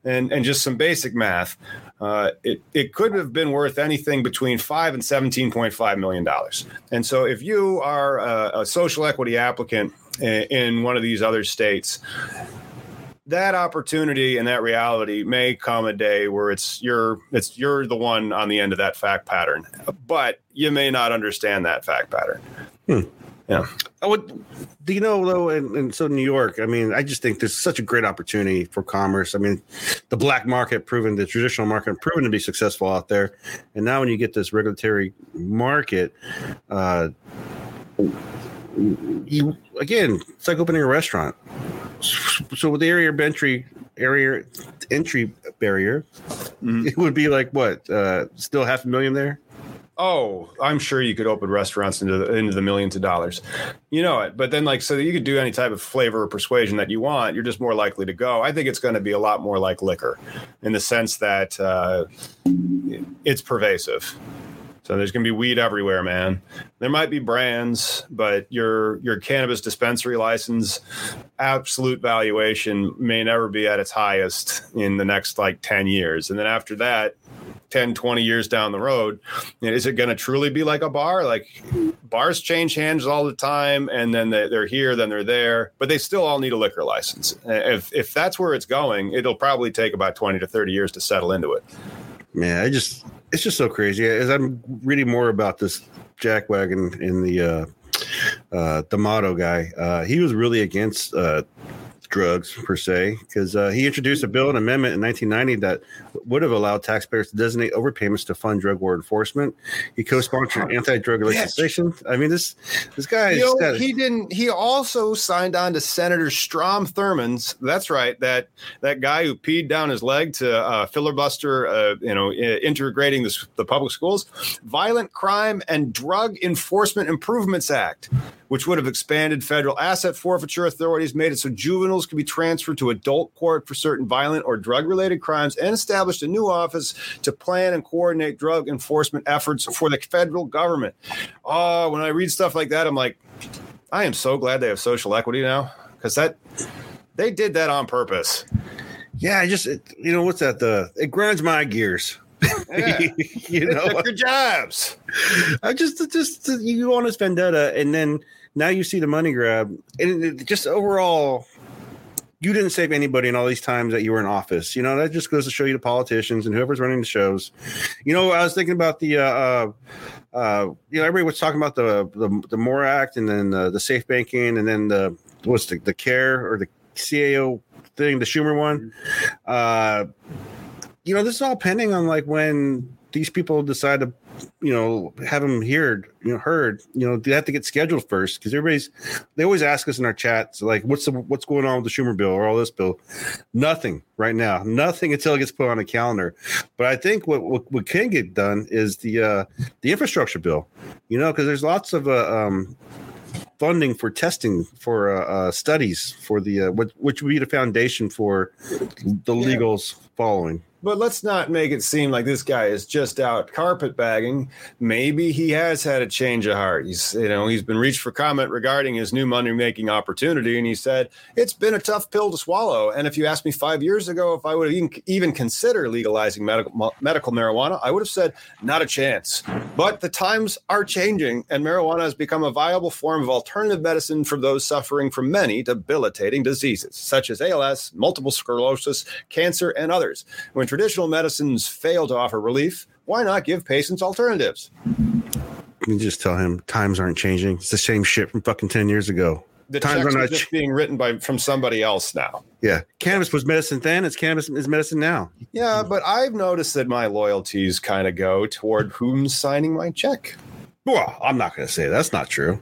and and just some basic math, uh, it it could have been worth anything between five and seventeen point five million dollars. And so, if you are a, a social equity applicant in, in one of these other states. That opportunity and that reality may come a day where it's you're it's you're the one on the end of that fact pattern, but you may not understand that fact pattern. Yeah. I would, do you know though, and, and so New York. I mean, I just think there's such a great opportunity for commerce. I mean, the black market proven, the traditional market proven to be successful out there, and now when you get this regulatory market, uh, you again, it's like opening a restaurant. So with the area of entry, area entry barrier, Mhm. it would be like what? Uh, still half a million there. Oh, I'm sure you could open restaurants into the, into the millions of dollars. You know it. But then, like, so you could do any type of flavor or persuasion that you want. You're just more likely to go. I think it's going to be a lot more like liquor in the sense that uh, it's pervasive. So there's going to be weed everywhere, man. There might be brands, but your your cannabis dispensary license absolute valuation may never be at its highest in the next like 10 years. And then after that, 10, 20 years down the road. And is it going to truly be like a bar? Like bars change hands all the time and then they, they're here, then they're there, but they still all need a liquor license. If, if that's where it's going, it'll probably take about 20 to 30 years to settle into it. Man, I just, it's just so crazy. As I'm reading more about this Jack Wagon in the, uh, uh, D'Amato guy, uh, he was really against uh, drugs per se, because uh, he introduced a bill, and amendment in 1990 that would have allowed taxpayers to designate overpayments to fund drug war enforcement. He co-sponsored anti-drug legislation. I mean, this this guy. You know, he didn't. He also signed on to Senator Strom Thurmond's. That's right. That that guy who peed down his leg to uh, filibuster. Uh, you know, integrating this, the public schools, Violent Crime and Drug Enforcement Improvements Act, which would have expanded federal asset forfeiture authorities, made it so juveniles could be transferred to adult court for certain violent or drug related crimes, and established a new office to plan and coordinate drug enforcement efforts for the federal government. Oh, when I read stuff like that, I'm like, I am so glad they have social equity now because that they did that on purpose. Yeah, I just it, you know what's that? The it grinds my gears. Yeah. you know, took your jobs. I just just you on this vendetta, and then now you see the money grab, and just overall, you didn't save anybody in all these times that you were in office. You know that just goes to show you the politicians and whoever's running the shows. You know, I was thinking about the. Uh, uh, uh you know, everybody was talking about the the, the MORE Act, and then the, the safe banking, and then the what's the, the CARE or the CAO thing, the Schumer one. Uh, you know, this is all pending on like when these people decide to, you know, have them heard, you know, heard, you know, they have to get scheduled first because everybody's, they always ask us in our chats, like, what's the, what's going on with the Schumer bill or all this bill? Nothing right now, nothing until it gets put on a calendar. But I think what, what, what can get done is the, uh, the infrastructure bill, you know, because there's lots of, uh, um, funding for testing for uh, uh, studies for the uh, what, which would be the foundation for the legals following. But let's not make it seem like this guy is just out carpetbagging. Maybe he has had a change of heart. He's, you know, he's been reached for comment regarding his new money making opportunity, and he said it's been a tough pill to swallow. And if you asked me five years ago if I would even, even consider legalizing medical medical marijuana, I would have said not a chance. But the times are changing, and marijuana has become a viable form of alternative medicine for those suffering from many debilitating diseases, such as ALS, multiple sclerosis, cancer, and others. Traditional medicines fail to offer relief, why not give patients alternatives? You just tell him times aren't changing. It's the same shit from fucking 10 years ago. The times are not just ch- being written by from somebody else now. Yeah. Cannabis was medicine then, it's cannabis is medicine now. Yeah, but I've noticed that my loyalties kind of go toward whom's signing my check. Well, I'm not going to say that's not true.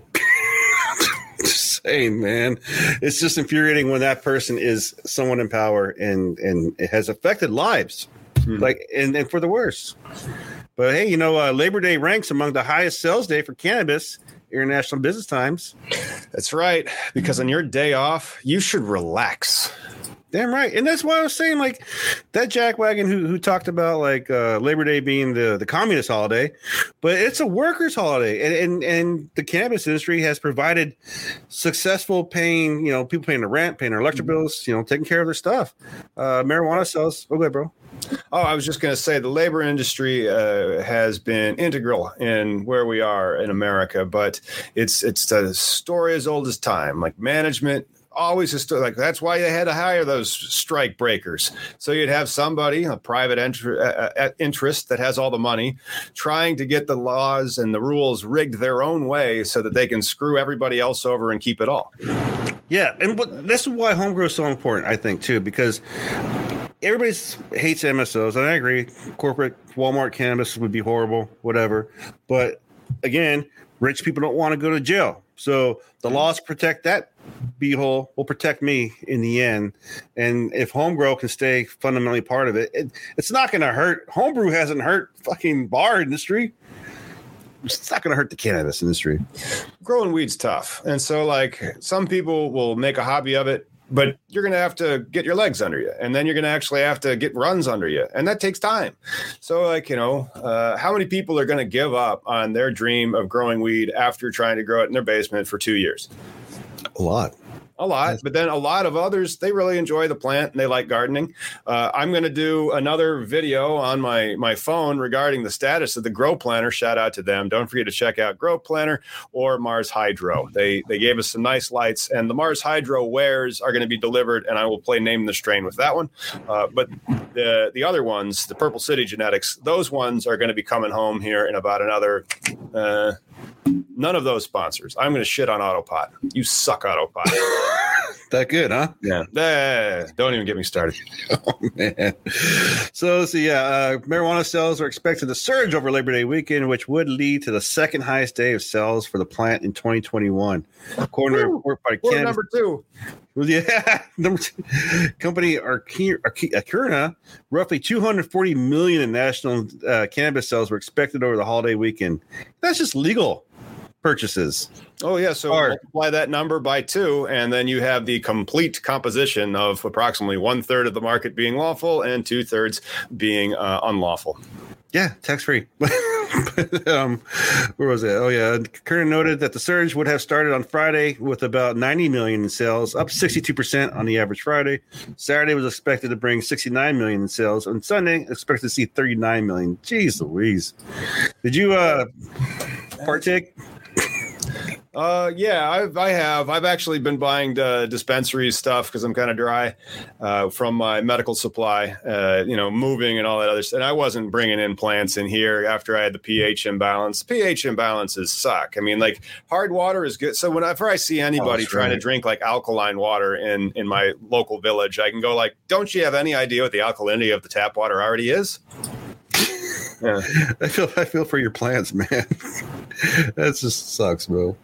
Saying, man. It's just infuriating when that person is someone in power and and it has affected lives, mm-hmm. like and, and for the worse. But hey, you know, uh, Labor Day ranks among the highest sales day for cannabis. International Business Times. That's right. Because on your day off, you should relax. Damn right, and that's why I was saying like that Jack Wagon who who talked about like uh, Labor Day being the the communist holiday, but it's a workers' holiday, and and and the cannabis industry has provided successful paying you know people paying the rent, paying their electric mm-hmm. bills, you know taking care of their stuff. Uh, marijuana sales. Oh, good, bro. Oh, I was just going to say the labor industry uh, has been integral in where we are in America, but it's it's a story as old as time. Like management always just like that's why they had to hire those strike breakers. So you'd have somebody, a private ent- uh, interest that has all the money, trying to get the laws and the rules rigged their own way so that they can screw everybody else over and keep it all. Yeah, and this is why homegrow is so important, I think, too, because everybody hates MSOs, and I agree. Corporate Walmart cannabis would be horrible, whatever. But again, rich people don't want to go to jail. So the laws protect that beehole will protect me in the end. And if homegrow can stay fundamentally part of it, it it's not going to hurt. Homebrew hasn't hurt fucking bar industry. It's not going to hurt the cannabis industry. Growing weed's tough, and so like some people will make a hobby of it but you're going to have to get your legs under you and then you're going to actually have to get runs under you and that takes time so like you know uh, how many people are going to give up on their dream of growing weed after trying to grow it in their basement for two years a lot a lot, but then a lot of others they really enjoy the plant and they like gardening. Uh, I'm going to do another video on my my phone regarding the status of the Grow Planner. Shout out to them. Don't forget to check out Grow Planner or Mars Hydro. They they gave us some nice lights, and the Mars Hydro wares are going to be delivered, and I will play name the strain with that one. Uh, but the the other ones, the Purple City Genetics, those ones are going to be coming home here in about another. Uh, none of those sponsors. I'm going to shit on Autopot. You suck, Autopot. that good, huh? Yeah. Eh, don't even get me started. Oh man. So let's see. Yeah, uh, marijuana sales are expected to surge over Labor Day weekend, which would lead to the second highest day of sales for the plant in 2021, according to a report by We're Cannabis. number two. Yeah, number two. company Arki- Arki- roughly 240 million in national uh, cannabis sales were expected over the holiday weekend. That's just legal purchases. Oh yeah, so Or- multiply that number by two, and then you have the complete composition of approximately one third of the market being lawful and two thirds being uh, unlawful. Yeah, tax free. um, where was it? Oh yeah, Kernan noted that the surge would have started on Friday with about 90 million in sales, up 62 percent on the average Friday. Saturday was expected to bring 69 million in sales, and Sunday expected to see 39 million. Jeez Louise, did you uh partake? Uh, yeah, I've, I have. I've actually been buying uh, dispensary stuff because I'm kind of dry uh, from my medical supply, uh, you know, moving and all that other stuff. And I wasn't bringing in plants in here after I had the pH imbalance. pH imbalances suck. I mean, like hard water is good. So whenever I see anybody that's trying to drink like alkaline water in in my local village, I can go like, "Don't you have any idea what the alkalinity of the tap water already is?" Yeah. I feel I feel for your plants, man. that just sucks, bro.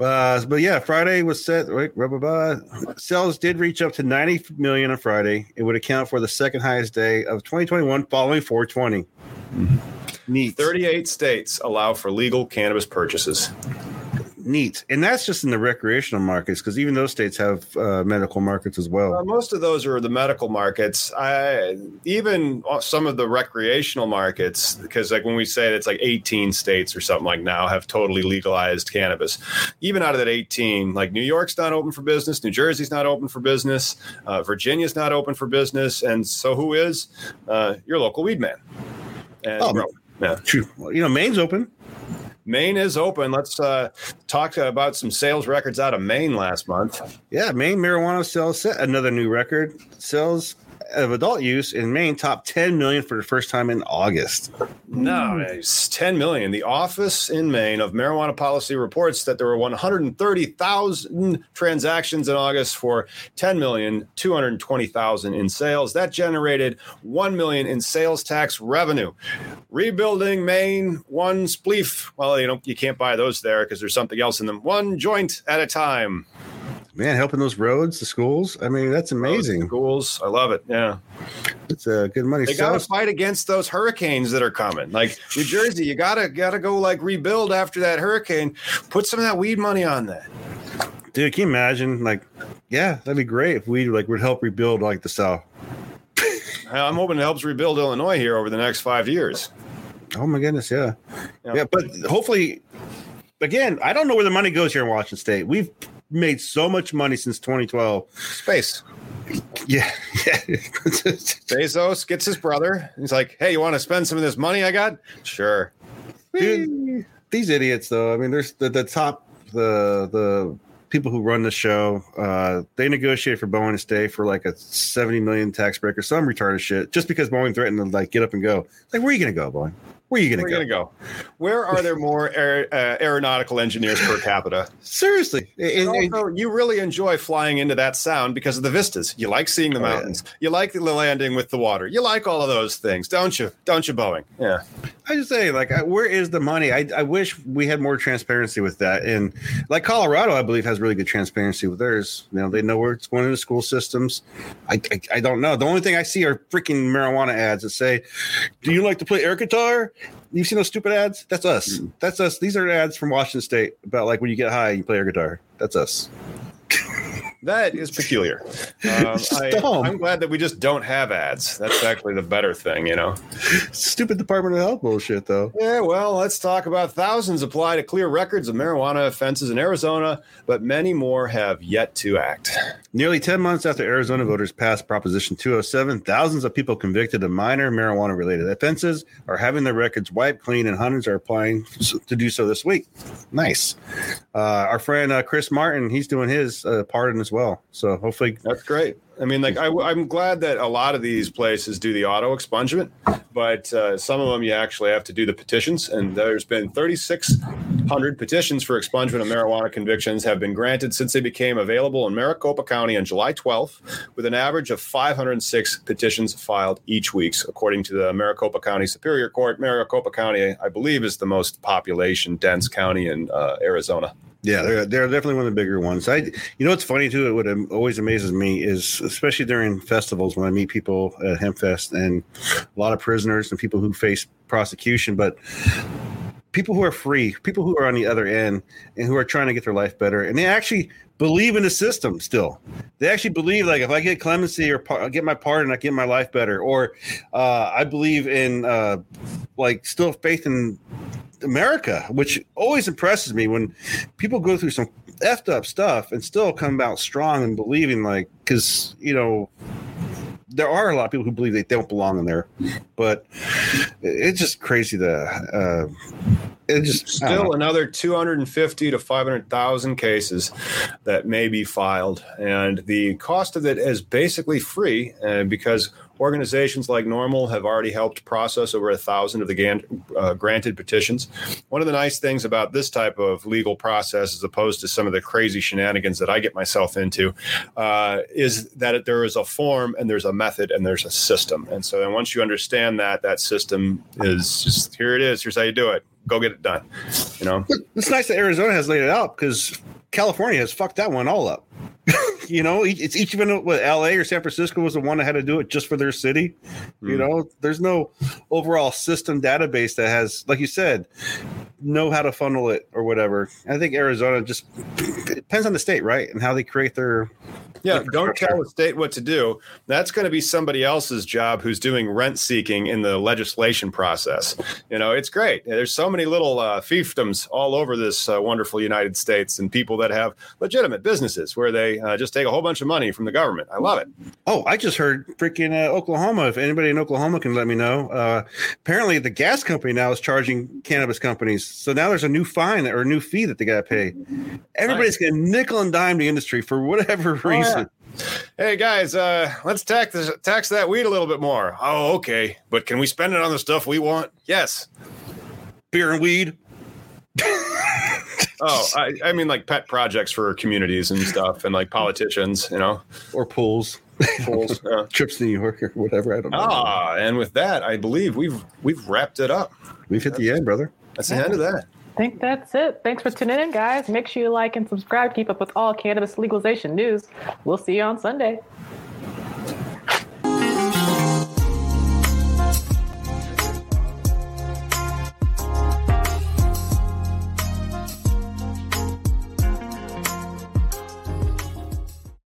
Uh, but yeah, Friday was set. Wait, blah, blah, blah. Sales did reach up to 90 million on Friday. It would account for the second highest day of 2021, following 420. Neat, 38 states allow for legal cannabis purchases. Neat, and that's just in the recreational markets because even those states have uh, medical markets as Uh, well. most of those are the medical markets. I even some of the recreational markets, because like when we say it's like 18 states or something like now have totally legalized cannabis. Even out of that 18, like New York's not open for business, New Jersey's not open for business, uh, Virginia's not open for business, and so who is uh, your local weed man? And Oh, yeah. True. Well, you know, Maine's open. Maine is open. Let's uh, talk about some sales records out of Maine last month. Yeah, Maine marijuana sales set another new record. Sales of adult use in Maine top 10 million for the first time in August. No, it's 10 million. The Office in Maine of Marijuana Policy reports that there were 130,000 transactions in August for 10,220,000 in sales. That generated 1 million in sales tax revenue. Rebuilding Maine, one spliff. Well, you know, you can't buy those there because there's something else in them. One joint at a time. Man, helping those roads, the schools. I mean, that's amazing. Schools. I love it. Yeah. It's uh, good money. They got to fight against those hurricanes that are coming. Like New Jersey, you gotta gotta go like rebuild after that hurricane. Put some of that weed money on that. Dude, can you imagine? Like, yeah, that'd be great if we like would help rebuild like the South. I'm hoping it helps rebuild Illinois here over the next five years. Oh my goodness, yeah. Yeah. Yeah, but hopefully again, I don't know where the money goes here in Washington State. We've made so much money since 2012. Space. Yeah. yeah. Bezos gets his brother. He's like, "Hey, you want to spend some of this money I got? Sure." Dude, these idiots though i mean there's the, the top the the people who run the show uh they negotiate for boeing to stay for like a 70 million tax break or some retarded shit just because boeing threatened to like get up and go like where are you gonna go boeing where are you gonna go gonna go. Where are there more aer- uh, aeronautical engineers per capita? seriously And- and- also, you really enjoy flying into that sound because of the vistas. You like seeing the Oh, yeah. mountains. You like the landing with the water. You like all of those things, don't you? Don't you, Boeing? Yeah. I just say, like, where is the money? I, I wish we had more transparency with that. And like Colorado, I believe has really good transparency with theirs. You know, they know where it's going into school systems. I, I, I don't know. The only thing I see are freaking marijuana ads that say, "Do you like to play air guitar?" You've seen those stupid ads? That's us. That's us. These are ads from Washington State about like when you get high, you play your guitar. That's us. That is peculiar. Um, I, I'm glad that we just don't have ads. That's actually the better thing, you know. Stupid Department of Health bullshit, though. Yeah, well, let's talk about thousands apply to clear records of marijuana offenses in Arizona, but many more have yet to act. Nearly 10 months after Arizona voters passed Proposition 207, thousands of people convicted of minor marijuana related offenses are having their records wiped clean, and hundreds are applying to do so this week. Nice. Uh, our friend uh, Chris Martin, he's doing his uh, pardon well. So hopefully, That's great. I mean, like, I, am glad that a lot of these places do the auto expungement, but uh, some of them you actually have to do the petitions. And there's been 3,600 petitions for expungement of marijuana convictions have been granted since they became available in Maricopa County on July 12th, with an average of 506 petitions filed each week, according to the Maricopa County Superior Court. Maricopa County, I believe, is the most population dense county in uh, Arizona. Yeah, they're, they're definitely one of the bigger ones. I, you know, what's funny too. What always amazes me is, especially during festivals, when I meet people at Hempfest and a lot of prisoners and people who face prosecution, but people who are free, people who are on the other end and who are trying to get their life better, and they actually believe in the system still. They actually believe like if I get clemency or par- get my pardon, I get my life better. Or uh, I believe in uh, like still faith in America, which always impresses me when people go through some effed up stuff and still come out strong and believing like because you know there are a lot of people who believe they don't belong in there, but it's just crazy to uh, it just Still another 250 to 500,000 cases that may be filed. And the cost of it is basically free uh, because organizations like NORML have already helped process over a thousand of the gan- uh, granted petitions. One of the nice things about this type of legal process, as opposed to some of the crazy shenanigans that I get myself into, uh, is that there is a form and there's a method and there's a system. And so then once you understand that, that system is just here it is, here's how you do it. Go get it done. You know? It's nice that Arizona has laid it out because California has fucked that one all up. you know, it's each even what LA or San Francisco was the one that had to do it just for their city. You Mm. know, there's no overall system database that has, like you said, know how to funnel it or whatever. I think Arizona just depends on the state, right, and how they create their. Yeah, don't tell the state what to do. That's going to be somebody else's job who's doing rent seeking in the legislation process. You know, it's great. There's so many little uh, fiefdoms all over this uh, wonderful United States and people that have legitimate businesses where they uh, just take a whole bunch of money from the government. I love it. Oh, I just heard freaking uh, Oklahoma. If anybody in Oklahoma can let me know, uh, apparently the gas company now is charging cannabis companies. So now there's a new fine or a new fee that they got to pay. Everybody's getting nickel and dime the industry for whatever reason. Hey guys, uh, let's tax this, tax that weed a little bit more. Oh, okay, but can we spend it on the stuff we want? Yes. Beer and weed. Oh, I, I mean like pet projects for communities and stuff, and like politicians. You know, or pools. Yeah. trips to New York or whatever. I don't know. Ah, and with that, I believe we've we've wrapped it up. We've hit the end, brother. That's the end of that. I think that's it. Thanks for tuning in, guys. Make sure you like and subscribe. Keep up with all cannabis legalization news. We'll see you on Sunday.